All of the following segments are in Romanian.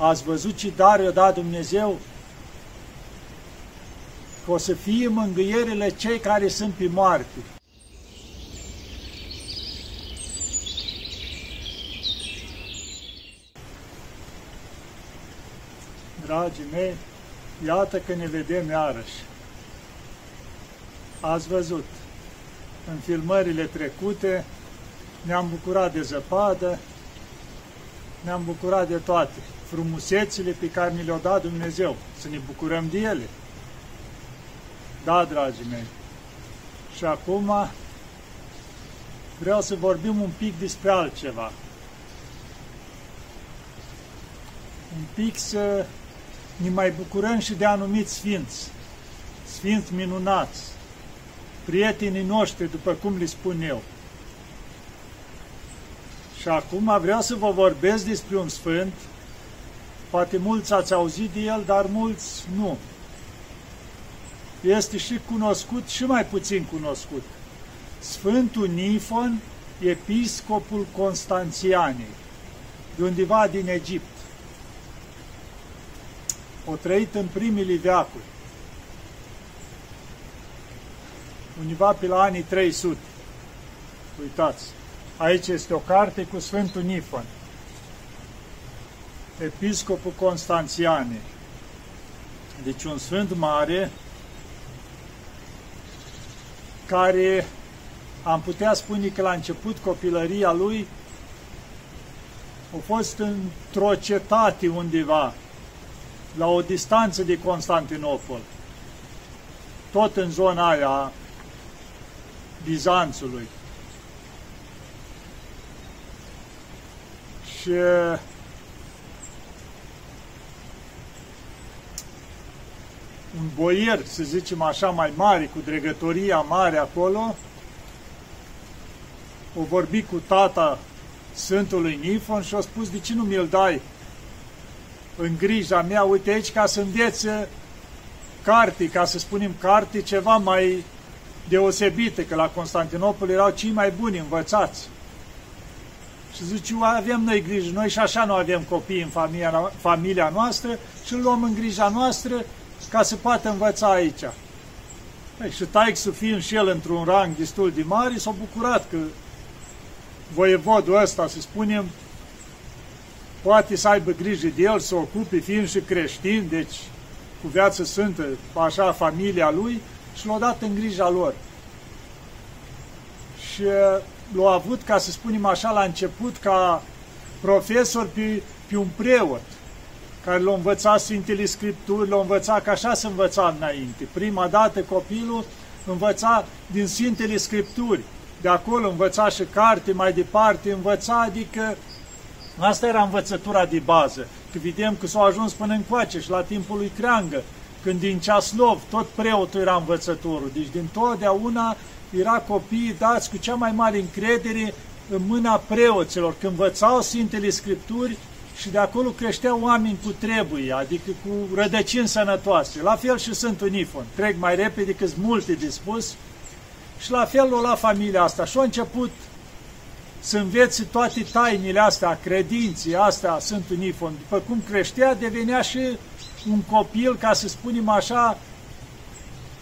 Ați văzut ce dar i-a dat Dumnezeu? Că o să fie mângâierile cei care sunt pe moarte. Dragii mei, iată că ne vedem iarăși. Ați văzut, în filmările trecute ne-am bucurat de zăpadă, ne-am bucurat de toate frumusețile pe care ni le-a dat Dumnezeu, să ne bucurăm de ele. Da, dragii mei. Și acum vreau să vorbim un pic despre altceva. Un pic să ne mai bucurăm și de anumiți sfinți, sfinți minunați, prietenii noștri, după cum le spun eu. Și acum vreau să vă vorbesc despre un sfânt, poate mulți ați auzit de el, dar mulți nu. Este și cunoscut și mai puțin cunoscut. Sfântul Nifon, episcopul Constanțianei, de undeva din Egipt. O trăit în primele veacuri. Undeva pe la anii 300. Uitați, aici este o carte cu Sfântul Nifon, episcopul Constanțianei. Deci un sfânt mare care am putea spune că la început copilăria lui a fost într-o cetate undeva, la o distanță de Constantinopol, tot în zona aia Bizanțului. Și un boier, să zicem așa, mai mare, cu dregătoria mare acolo, o vorbi cu tata Sfântului Nifon și a spus, de ce nu mi-l dai în grija mea, uite aici, ca să învețe carte, ca să spunem carte, ceva mai deosebite, că la Constantinopol erau cei mai buni învățați. Și zice, avem noi grijă, noi și așa nu avem copii în familia, familia noastră și îl luăm în grija noastră ca să poată învăța aici. Păi, și să fiind și el într-un rang destul de mare, s-a bucurat că voievodul ăsta, să spunem, poate să aibă grijă de el, să ocupe, fiind și creștin, deci cu viață sfântă, așa, familia lui, și l-a dat în grija lor. Și l-a avut, ca să spunem așa, la început, ca profesor pe, pe un preot care l-a învățat Sfintele Scripturi, l-a învățat că așa se învăța înainte. Prima dată copilul învăța din Sfintele Scripturi, de acolo învăța și carte, mai departe învăța, adică asta era învățătura de bază. Că vedem că s-au ajuns până în coace și la timpul lui Creangă, când din Ceaslov tot preotul era învățătorul. Deci din totdeauna era copiii dați cu cea mai mare încredere în mâna preoților, când învățau Sfintele Scripturi și de acolo creșteau oameni cu trebuie, adică cu rădăcini sănătoase. La fel și Sfântul Nifon. Trec mai repede, că sunt multe de spus. Și la fel o la familia asta. Și a început să învețe toate tainile astea, credinții astea Sfântul Nifon. După cum creștea, devenea și un copil, ca să spunem așa,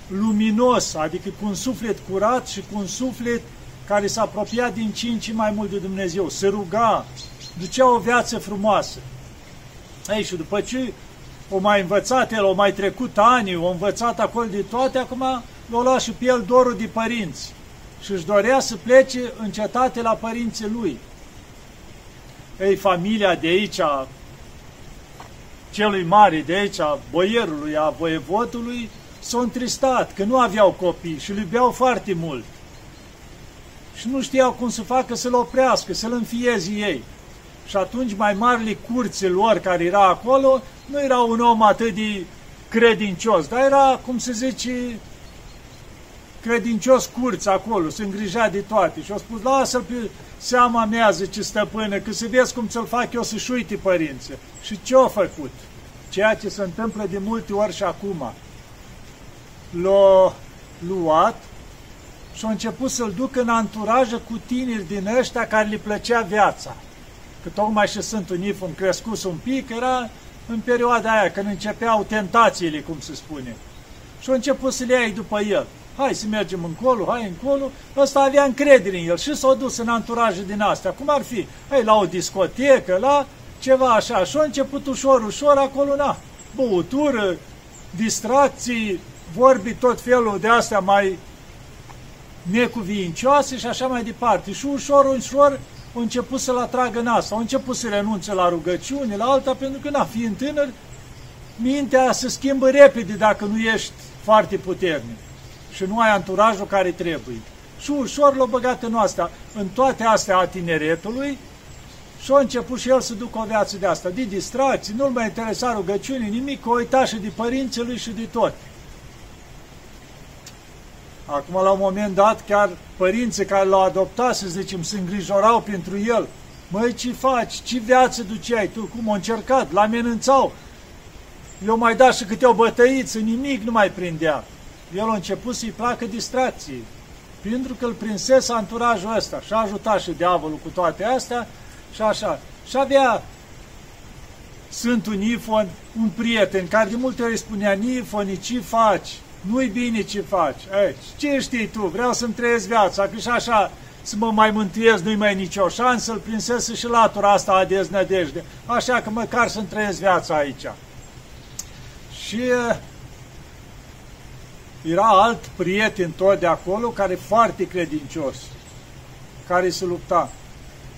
luminos, adică cu un suflet curat și cu un suflet care s-a apropiat din ce în ce mai mult de Dumnezeu. Se ruga, ducea o viață frumoasă. Ei, și după ce o mai învățat el, o mai trecut ani, o învățat acolo de toate, acum l-a luat și pe el dorul de părinți și își dorea să plece în cetate la părinții lui. Ei, familia de aici, celui mare de aici, boierului, a voievodului, s-au întristat că nu aveau copii și îl iubeau foarte mult. Și nu știau cum să facă să-l oprească, să-l înfieze ei. Și atunci mai marile curțe lor care era acolo, nu era un om atât de credincios, dar era, cum se zice, credincios curț acolo, se îngrija de toate. Și au spus, lasă-l pe seama mea, zice stăpână, că să vezi cum ți-l fac eu să-și uite părinții. Și ce a făcut? Ceea ce se întâmplă de multe ori și acum. L-a luat și a început să-l ducă în anturajă cu tineri din ăștia care le plăcea viața. Că tocmai și Sfântul Nifon crescut un pic, era în perioada aia, când începeau tentațiile, cum se spune. Și a început să le iei după el. Hai să mergem încolo, hai încolo. Ăsta avea încredere în el și s-a dus în anturaje din astea. Cum ar fi? Hai la o discotecă, la ceva așa. Și a început ușor, ușor, acolo, na, băutură, distracții, vorbi tot felul de astea mai necuvincioase și așa mai departe. Și ușor, ușor, au început să-l atragă în asta, au început să renunțe la rugăciune, la alta, pentru că, na, fiind tânăr, mintea se schimbă repede dacă nu ești foarte puternic și nu ai anturajul care trebuie. Și ușor l-a băgat în asta, în toate astea a tineretului și a început și el să ducă o viață de asta, de distracții, nu-l mai interesa rugăciunii, nimic, o uita și de părinții lui și de tot. Acum, la un moment dat, chiar părinții care l-au adoptat, să zicem, se îngrijorau pentru el. Măi, ce faci? Ce viață duceai tu? Cum a încercat? L amenințau. Eu mai dat și câte o bătăiță, nimic nu mai prindea. El a început să-i placă distracții. Pentru că îl prinsese anturajul ăsta și a ajutat și diavolul cu toate astea și așa. Și avea Sfântul Nifon, un prieten, care de multe ori spunea, Nifoni, ce faci? Nu-i bine ce faci. Ei, ce știi tu? Vreau să-mi trăiesc viața, că și așa să mă mai mântuiesc, nu-i mai nicio șansă, îl prinsese și latura asta a deznădejde. Așa că măcar să-mi trăiesc viața aici. Și era alt prieten tot de acolo, care foarte credincios, care se lupta.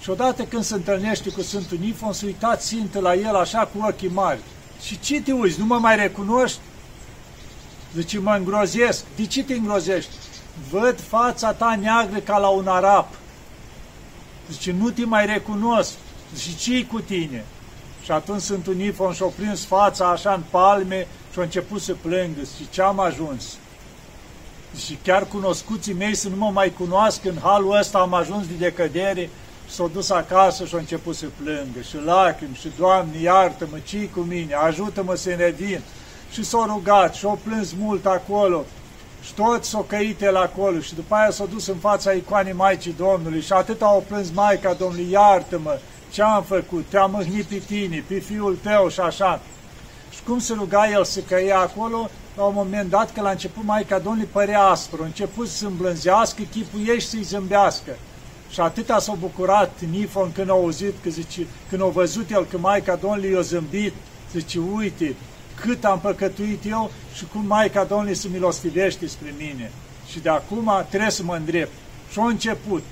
Și odată când se întâlnește cu Sfântul Nifon, se uita țintă la el așa cu ochii mari. Și ce te uiți, nu mă mai recunoști? Zice, mă îngrozesc. De ce te îngrozești? Văd fața ta neagră ca la un arap. Zice, nu te mai recunosc. Zice, ce cu tine? Și atunci sunt Unifon și-a prins fața așa în palme și a început să plângă. Zice, ce am ajuns? Zice, chiar cunoscuții mei să nu mă mai cunoască, în halul ăsta am ajuns de decădere. S-a dus acasă și a început să plângă. Și lacrimi, și Doamne, iartă-mă, ce cu mine? Ajută-mă să revin și s-a rugat și a plâns mult acolo și toți s-au căit el acolo și după aia s-a dus în fața icoanei Maicii Domnului și atât au plâns Maica Domnului, iartă-mă, ce am făcut, te-am mâhnit pe tine, pe fiul tău și așa. Și cum se ruga el să căia acolo, la un moment dat, că la început Maica Domnului părea aspru, a început să îmblânzească chipul ei și să-i zâmbească. Și atâta s-a bucurat Nifon când a auzit, că zice, când a văzut el că Maica Domnului i-a zâmbit, zice, uite, cât am păcătuit eu și cum Maica Domnului se milostivește spre mine. Și de acum trebuie să mă îndrept. Și a început.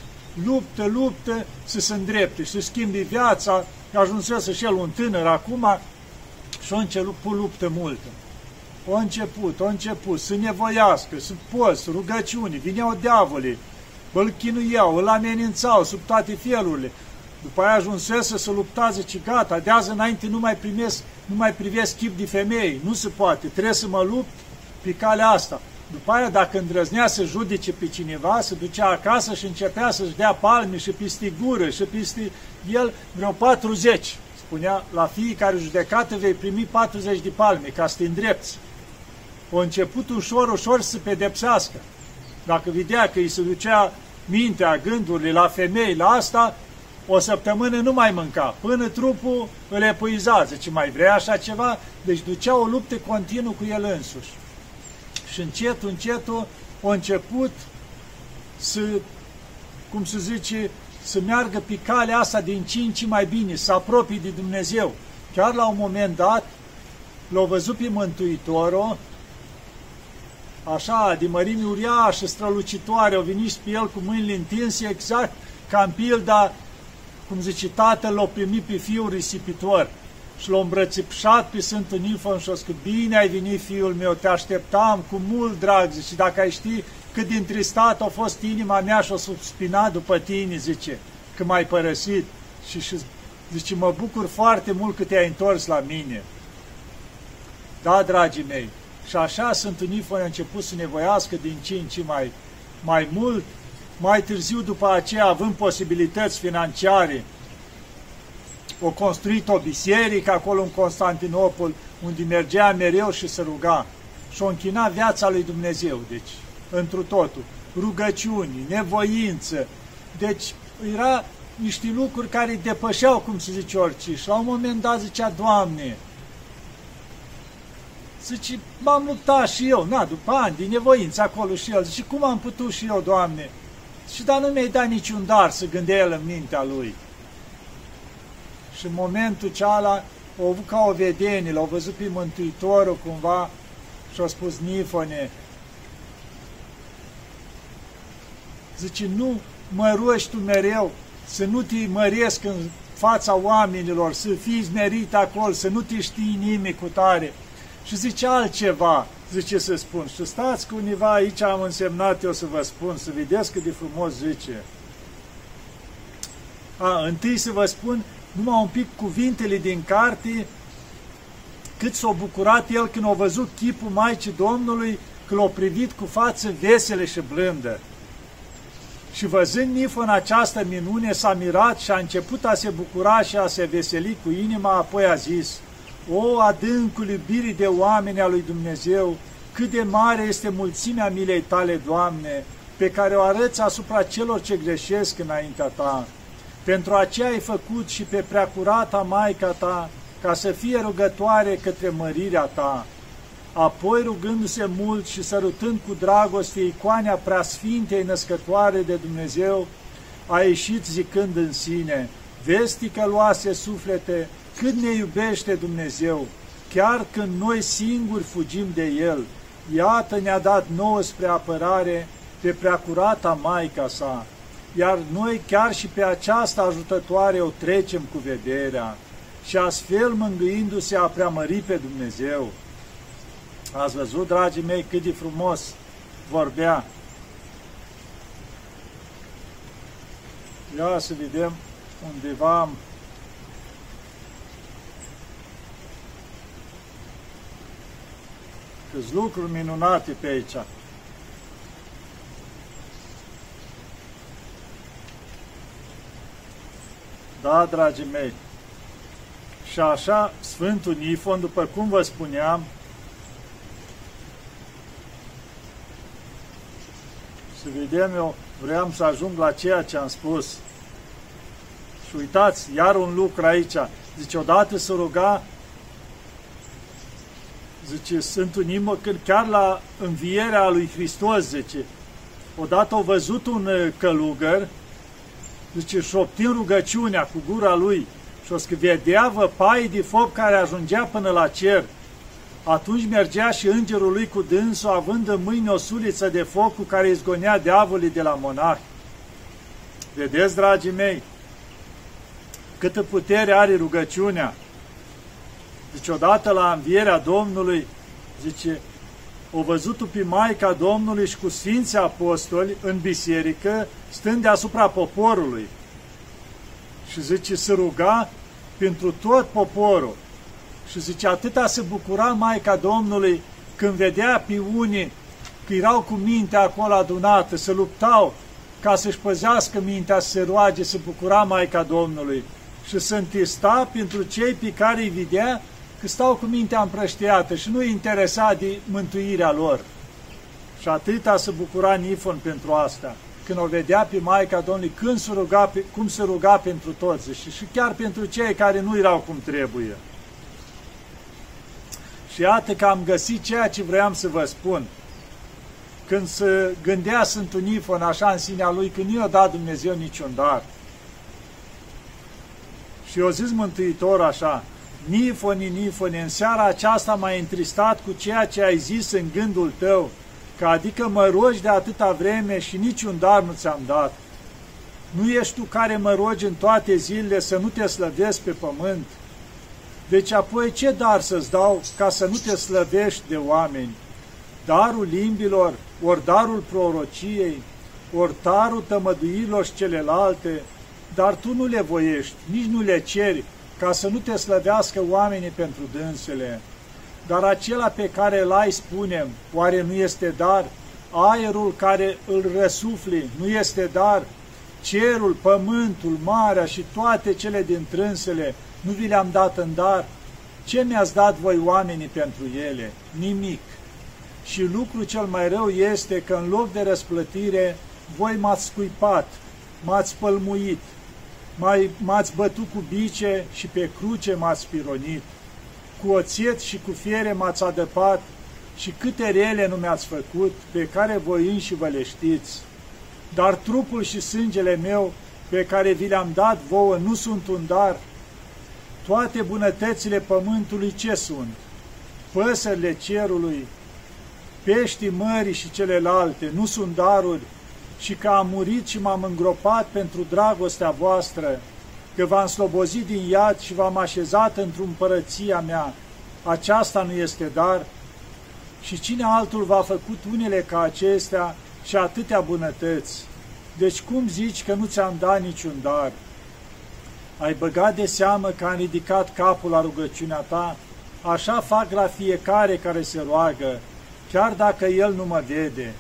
Luptă, luptă să se îndrepte, să schimbi viața, că ajunsese și el un tânăr acum și a început luptă multă. A început, a început să nevoiască, să poți, rugăciuni, vineau diavolii, îl chinuiau, îl amenințau sub toate felurile, după aia ajunsese să lupta, zice, gata, de azi înainte nu mai primesc, nu mai privesc chip de femei, nu se poate, trebuie să mă lupt pe calea asta. După aia, dacă îndrăznea să judece pe cineva, se ducea acasă și începea să-și dea palme și piste gură și piste el vreo 40. Spunea, la fiecare judecată vei primi 40 de palme ca să te îndrepți. O început ușor, ușor să pedepsească. Dacă vedea că îi se ducea mintea, gândurile la femei, la asta, o săptămână nu mai mânca, până trupul îl epuiza, zice, mai vrea așa ceva? Deci ducea o luptă continuă cu el însuși. Și încetul, încetul, a început să, cum se zice, să meargă pe calea asta din ce în ce mai bine, să apropie de Dumnezeu. Chiar la un moment dat, l-a văzut pe Mântuitorul, așa, de mărimi uriașă, strălucitoare, au venit pe el cu mâinile întinse, exact ca în pilda cum zice, tatăl l-a primit pe fiul risipitor. Și l-a îmbrățișat pe Sfântul Nifon și a spus, bine ai venit fiul meu, te așteptam cu mult drag, zice, dacă ai ști cât din tristat a fost inima mea și o subspina după tine, zice, că m-ai părăsit. Și, și zice, mă bucur foarte mult că te-ai întors la mine. Da, dragii mei, și așa Sfântul Nifon a început să nevoiască din ce în ce mai, mai mult mai târziu, după aceea, având posibilități financiare, o construit o biserică acolo în Constantinopol, unde mergea mereu și se ruga. Și o închina viața lui Dumnezeu, deci, întru totul. Rugăciuni, nevoință. Deci, era niște lucruri care depășeau, cum se zice orice. Și la un moment dat zicea, Doamne, Zice, m-am luptat și eu, na, după ani, din nevoință acolo și el. Zice, cum am putut și eu, Doamne? Și dar nu mi-ai dat niciun dar să gândea el în mintea lui. Și în momentul ceala, au avut ca o vedenie, l-au văzut pe Mântuitorul cumva și au spus, Nifone, zice, nu mă rogi tu mereu să nu te măresc în fața oamenilor, să fii merit acolo, să nu te știi nimic cu tare. Și zice altceva, zice să spun. Și stați cu univa aici, am însemnat eu să vă spun, să vedeți cât de frumos zice. A, întâi să vă spun numai un pic cuvintele din carte, cât s-a bucurat el când a văzut chipul Maicii Domnului, că l-a privit cu față vesele și blândă. Și văzând Nifo în această minune, s-a mirat și a început a se bucura și a se veseli cu inima, apoi a zis, O adâncul iubirii de oameni a lui Dumnezeu, cât de mare este mulțimea milei tale, Doamne, pe care o arăți asupra celor ce greșesc înaintea ta. Pentru aceea ai făcut și pe preacurata Maica ta, ca să fie rugătoare către mărirea ta. Apoi, rugându-se mult și sărutând cu dragoste icoanea preasfintei născătoare de Dumnezeu, a ieșit zicând în sine, Vestică luase suflete, cât ne iubește Dumnezeu, chiar când noi singuri fugim de El. Iată ne-a dat nouă spre apărare pe preacurata Maica sa, iar noi chiar și pe această ajutătoare o trecem cu vederea și astfel mângâindu-se a preamări pe Dumnezeu. Ați văzut, dragii mei, cât de frumos vorbea. Ia să vedem undeva am câți lucruri minunate pe aici. Da, dragii mei. Și așa, Sfântul Nifon, după cum vă spuneam, să vedem eu, vreau să ajung la ceea ce am spus. Și uitați, iar un lucru aici. Zice, odată să ruga, zice, Sfântul Nimă, când chiar la învierea lui Hristos, zice, odată au văzut un uh, călugăr, zice, și obțin rugăciunea cu gura lui și o să vedea văpai de foc care ajungea până la cer. Atunci mergea și îngerul lui cu dânsul, având în mâini o suliță de foc cu care izgonea diavolii de la monah. Vedeți, dragii mei, câtă putere are rugăciunea. Zice, odată la învierea Domnului, zice, o văzut pe Maica Domnului și cu Sfinții Apostoli în biserică, stând deasupra poporului. Și zice, se ruga pentru tot poporul. Și zice, atâta se bucura Maica Domnului când vedea pe unii că erau cu mintea acolo adunată, se luptau ca să-și păzească mintea, să se roage, să bucura Maica Domnului și să întista pentru cei pe care îi vedea că stau cu mintea împrăștiată și nu-i interesa de mântuirea lor. Și atâta se bucura Nifon pentru asta, când o vedea pe Maica Domnului, când se ruga, cum se ruga pentru toți și, și chiar pentru cei care nu erau cum trebuie. Și iată că am găsit ceea ce vreau să vă spun. Când se gândea Sfântul Nifon așa în sinea lui, că nu i-a dat Dumnezeu niciun dar. Și eu zis Mântuitor așa, Nifoni, Nifoni, în seara aceasta m-ai întristat cu ceea ce ai zis în gândul tău, că adică mă rogi de atâta vreme și niciun dar nu ți-am dat. Nu ești tu care mă rogi în toate zilele să nu te slăvesc pe pământ, deci apoi ce dar să-ți dau ca să nu te slăvești de oameni? Darul limbilor, ori darul prorociei, ori darul tămăduirilor și celelalte, dar tu nu le voiești, nici nu le ceri, ca să nu te slăvească oamenii pentru dânsele. Dar acela pe care îl ai, spunem, oare nu este dar? Aerul care îl răsufli nu este dar? Cerul, pământul, marea și toate cele din trânsele nu vi le-am dat în dar? Ce mi-ați dat voi oamenii pentru ele? Nimic. Și lucru cel mai rău este că în loc de răsplătire, voi m-ați scuipat, m-ați pălmuit, m-ați bătut cu bice și pe cruce m-ați pironit. cu oțet și cu fiere m-ați adăpat și câte rele nu mi-ați făcut, pe care voi înși vă le știți. Dar trupul și sângele meu, pe care vi le-am dat vouă, nu sunt un dar. Toate bunătățile pământului ce sunt? Păsările cerului, peștii mării și celelalte, nu sunt daruri, și că am murit și m-am îngropat pentru dragostea voastră, că v-am slobozit din iad și v-am așezat într-o împărăția mea. Aceasta nu este dar? Și cine altul v-a făcut unele ca acestea și atâtea bunătăți? Deci cum zici că nu ți-am dat niciun dar? Ai băgat de seamă că am ridicat capul la rugăciunea ta? Așa fac la fiecare care se roagă, chiar dacă el nu mă vede.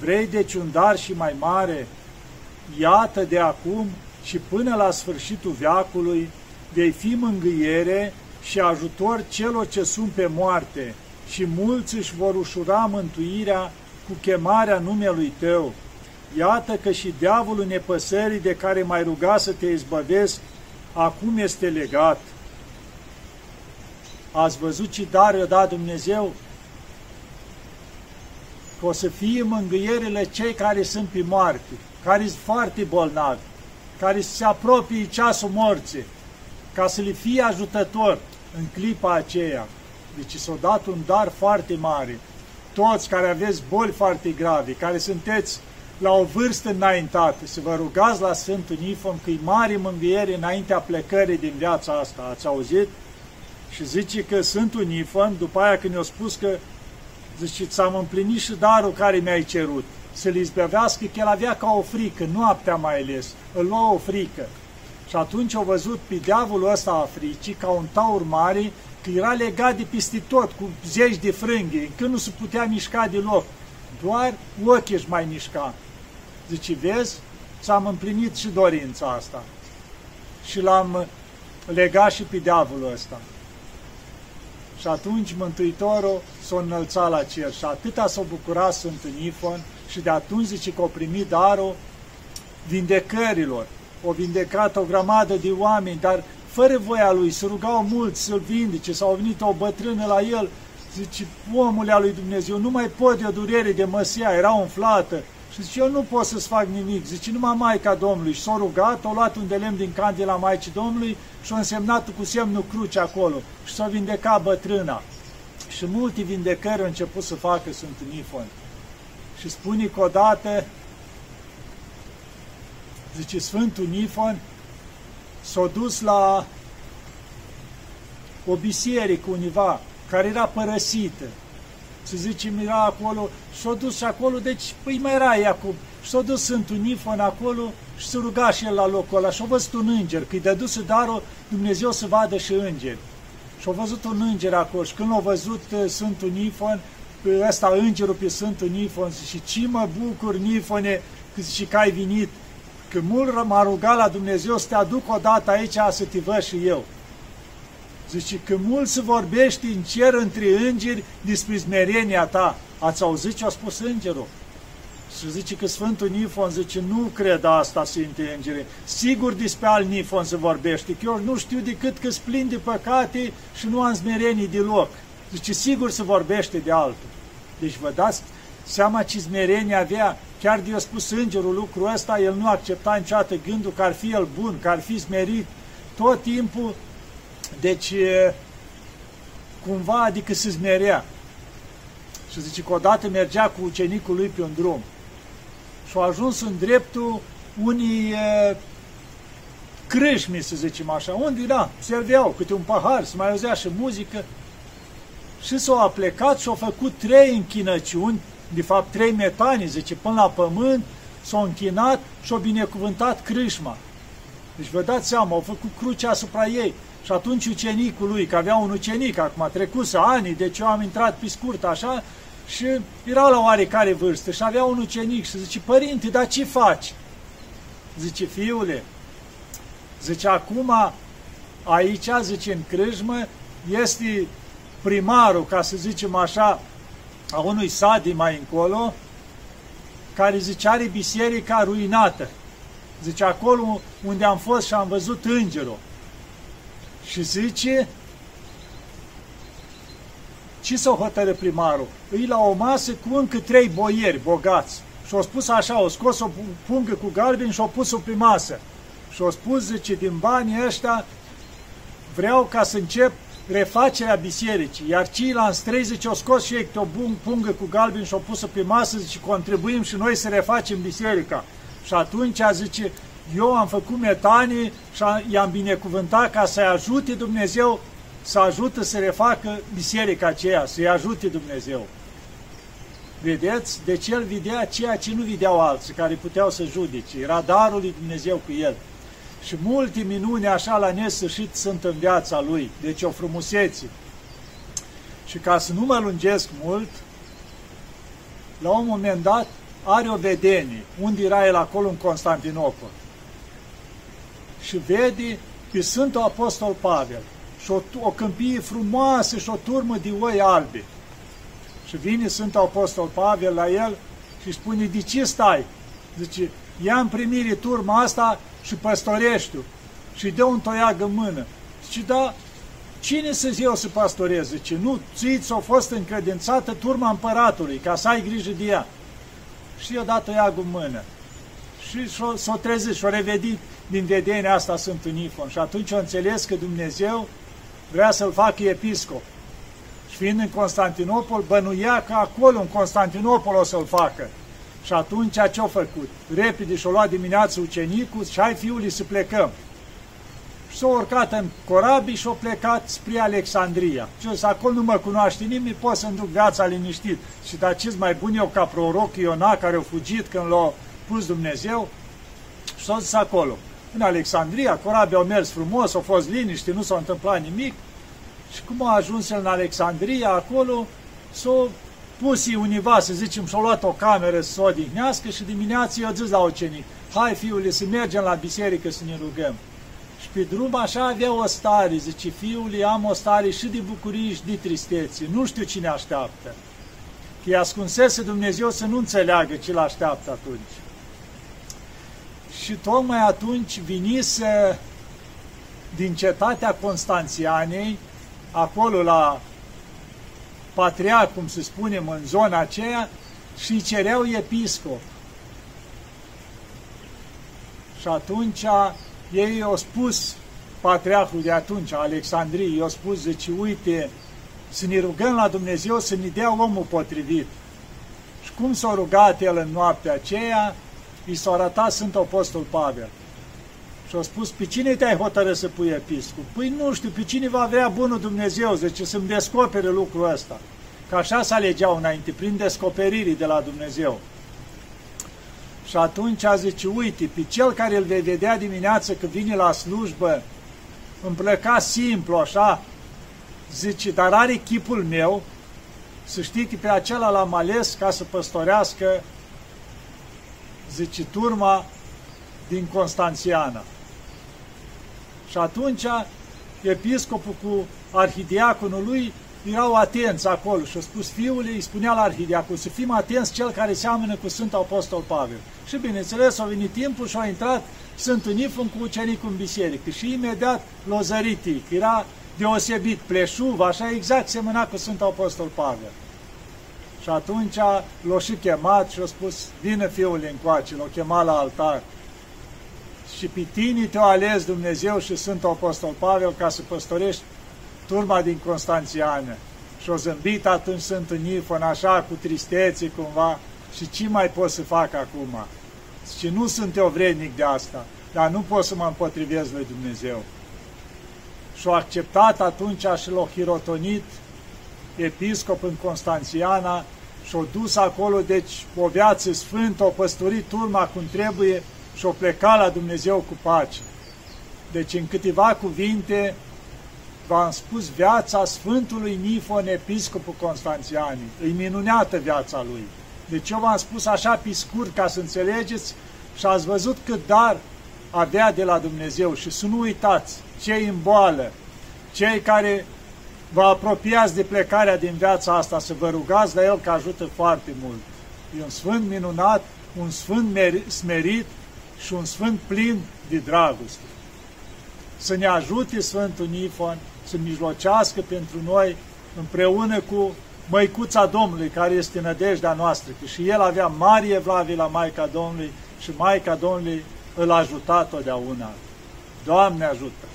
Vrei deci un dar și mai mare? Iată de acum și până la sfârșitul veacului vei fi mângâiere și ajutor celor ce sunt pe moarte și mulți își vor ușura mântuirea cu chemarea numelui tău. Iată că și diavolul nepăsării de care mai ruga să te izbăvesc, acum este legat. Ați văzut ce dar i-a dat Dumnezeu? Că o să fie mângâierile cei care sunt pe moarte, care sunt foarte bolnavi, care se apropie ceasul morții, ca să le fie ajutător în clipa aceea. Deci s-a dat un dar foarte mare. Toți care aveți boli foarte grave, care sunteți la o vârstă înaintată, să vă rugați la Sfântul Nifon că e mare mângâiere înaintea plecării din viața asta. Ați auzit? Și zice că Sfântul Nifon, după aia când i-a spus că zice, ți-am împlinit și darul care mi-ai cerut, să-l izbevească, că el avea ca o frică, noaptea mai ales, îl lua o frică. Și atunci au văzut pe diavolul ăsta a fricii ca un taur mare, că era legat de peste tot, cu zeci de frânghi, că nu se putea mișca deloc. Doar ochii își mai mișca. Zice, vezi, ți-am împlinit și dorința asta. Și l-am legat și pe diavolul ăsta. Și atunci Mântuitorul s-a înălțat la cer și atâta s-a bucurat Sfântul Nifon și de atunci zice că a primit darul vindecărilor. O vindecat o grămadă de oameni, dar fără voia lui, se rugau mulți să-l vindece, sau a venit o bătrână la el, zice, omule a lui Dumnezeu, nu mai pot de o durere de măsia, era umflată, și zice, eu nu pot să-ți fac nimic. Zice, numai Maica Domnului. Și s-a rugat, a luat un de lemn din candela Maicii Domnului și a însemnat cu semnul cruce acolo. Și s-a vindecat bătrâna. Și multe vindecări au început să facă Sfântul Nifon. Și spune că odată, zice, Sfântul Nifon s-a dus la o biserică univa care era părăsită să zicem, era acolo și s-a dus și acolo, deci, păi mai era Iacob, și s-a dus Sfântul Nifon acolo și se ruga și el la locul ăla și a văzut un înger, că-i dăduse darul Dumnezeu să vadă și îngeri. Și a văzut un înger acolo și când a văzut uh, Sfântul Nifon, ăsta îngerul pe Sfântul Nifon, și ce mă bucur, Nifone, că zice că ai venit, că mult m-a rugat la Dumnezeu să te aduc odată aici să te văd și eu. Zice că mult se vorbește în cer între îngeri despre smerenia ta. Ați auzit ce a spus îngerul? Și zice că Sfântul Nifon zice, nu cred asta, Sfinte Îngere. Sigur despre al Nifon se vorbește, că eu nu știu decât că plin de păcate și nu am smerenii deloc. Zice, sigur se vorbește de altul. Deci vă dați seama ce smerenie avea, chiar de a spus îngerul lucrul ăsta, el nu accepta niciodată gândul că ar fi el bun, că ar fi smerit. Tot timpul deci, cumva, adică se zmerea. Și zice că odată mergea cu ucenicul lui pe un drum și a ajuns în dreptul unii crâșmi, să zicem așa, unde, da, serveau câte un pahar, să mai auzea și muzică. Și s-au aplecat și au făcut trei închinăciuni, de fapt trei metani, zice, până la pământ, s-au închinat și au binecuvântat crâșma. Deci vă dați seama, au făcut crucea asupra ei. Și atunci ucenicul lui, că avea un ucenic, acum trecuse ani, deci eu am intrat pe scurt așa, și era la oarecare vârstă și avea un ucenic și zice, părinte, dar ce faci? Zice, fiule, zice, acum aici, zice, în crâjmă, este primarul, ca să zicem așa, a unui sadi mai încolo, care zice, are biserica ruinată. Zice, acolo unde am fost și am văzut îngerul. Și zice Ce s-o hotărâ primarul? Îi la o masă cu încă trei boieri bogați. Și au spus așa, au scos o pungă cu galben și au pus-o pe masă. Și au spus, zice, din banii ăștia vreau ca să încep refacerea bisericii. Iar ceilalți 30 au scos și ei o pungă cu galben și au pus-o pe masă, zice, contribuim și noi să refacem biserica. Și atunci, zice, eu am făcut metanie și i-am binecuvântat ca să-i ajute Dumnezeu să ajute să refacă biserica aceea, să-i ajute Dumnezeu. Vedeți? Deci el vedea ceea ce nu vedeau alții, care puteau să judece. Era darul lui Dumnezeu cu el. Și multe minuni așa la nesășit sunt în viața lui. Deci o frumusețe. Și ca să nu mă lungesc mult, la un moment dat are o vedenie. Unde era el acolo în Constantinopol? Și vede pe Sfântul Apostol Pavel și o, o câmpie frumoasă și o turmă de oi albe. Și vine Sfântul Apostol Pavel la el și spune, de ce stai? Zice, ia în primire turma asta și păstorești și dă un toiag în mână. Zice, da, cine să eu să pastorez? Zice, nu, ți ți-a fost încredințată turma împăratului, ca să ai grijă de ea. Și i-a dat toiagul în mână. Și s-a trezit și-a revedit din vedenia asta Sfântul Nifon. Și atunci a înțeles că Dumnezeu vrea să-l facă episcop. Și fiind în Constantinopol, bănuia că acolo, în Constantinopol, o să-l facă. Și atunci ce-a făcut? Repede și-a luat dimineață ucenicul și hai fiului să plecăm. Și s-a urcat în corabii și a plecat spre Alexandria. Și zis, acolo nu mă cunoaște nimeni, pot să-mi duc viața liniștit. Și dar ce mai bun eu ca proroc Iona care a fugit când l-a pus Dumnezeu? Și s-a zis acolo. În Alexandria, corabii au mers frumos, au fost liniște, nu s-a întâmplat nimic. Și cum a ajuns el în Alexandria, acolo s-a pus univa, să zicem, și-a luat o cameră să o odihnească și dimineața i-a zis la ucenic, hai fiule să mergem la biserică să ne rugăm. Și pe drum așa avea o stare, zice, fiule, am o stare și de bucurie și de tristețe, nu știu cine așteaptă. Că i ascunsese Dumnezeu să nu înțeleagă ce l-așteaptă atunci. Și tocmai atunci vinise din cetatea Constanțianei, acolo la patriarh, cum să spunem, în zona aceea, și cereau episcop. Și atunci ei i-au spus, patriarhul de atunci, Alexandrii, i-au spus, zice, uite, să ne rugăm la Dumnezeu să ne dea omul potrivit. Și cum s-a rugat el în noaptea aceea, i s-a arătat Sfântul Apostol Pavel. Și a spus, pe cine te-ai hotărât să pui episcop? Păi nu știu, pe cine va vrea bunul Dumnezeu, zice, să-mi descopere lucrul ăsta. Că așa se alegeau înainte, prin descoperirii de la Dumnezeu. Și atunci a zice, uite, pe cel care îl vei vedea dimineață că vine la slujbă, îmi plăca simplu, așa, zice, dar are chipul meu, să știi că pe acela l-am ales ca să păstorească, zice, turma din Constanțiana. Și atunci episcopul cu arhidiaconul lui erau atenți acolo și a spus fiul îi spunea la arhidiacon să fim atenți cel care seamănă cu Sfântul Apostol Pavel. Și bineînțeles a venit timpul și a intrat Sfântul Nifon cu ucenicul în biserică și imediat l-a zărit, era deosebit, pleșuv, așa exact semăna cu Sfântul Apostol Pavel. Și atunci l-a și chemat și a spus, vină fiul încoace, l-a chemat la altar. Și pe tine te-a ales Dumnezeu și Sfântul Apostol Pavel ca să păstorești turma din Constanțiană. Și o zâmbit atunci Sfântul Nifon așa cu tristețe cumva și ce mai pot să fac acum? Și nu sunt eu vrednic de asta, dar nu pot să mă împotrivesc lui Dumnezeu. Și au acceptat atunci și l-au hirotonit episcop în Constanțiana și au dus acolo, deci, o viață sfântă, o păstorit turma cum trebuie și o plecat la Dumnezeu cu pace. Deci, în câteva cuvinte, v-am spus viața Sfântului Nifon, episcopul Constanțianii. E minunată viața lui. Deci eu v-am spus așa pe scurt ca să înțelegeți și ați văzut cât dar avea de la Dumnezeu și să nu uitați, cei în boală, cei care vă apropiați de plecarea din viața asta, să vă rugați la El că ajută foarte mult. E un sfânt minunat, un sfânt smerit și un sfânt plin de dragoste. Să ne ajute Sfântul Nifon să mijlocească pentru noi împreună cu măicuța Domnului, care este nădejdea noastră, că și el avea mari evlavii la Maica Domnului și Maica Domnului îl ajuta totdeauna. Doamne ajută!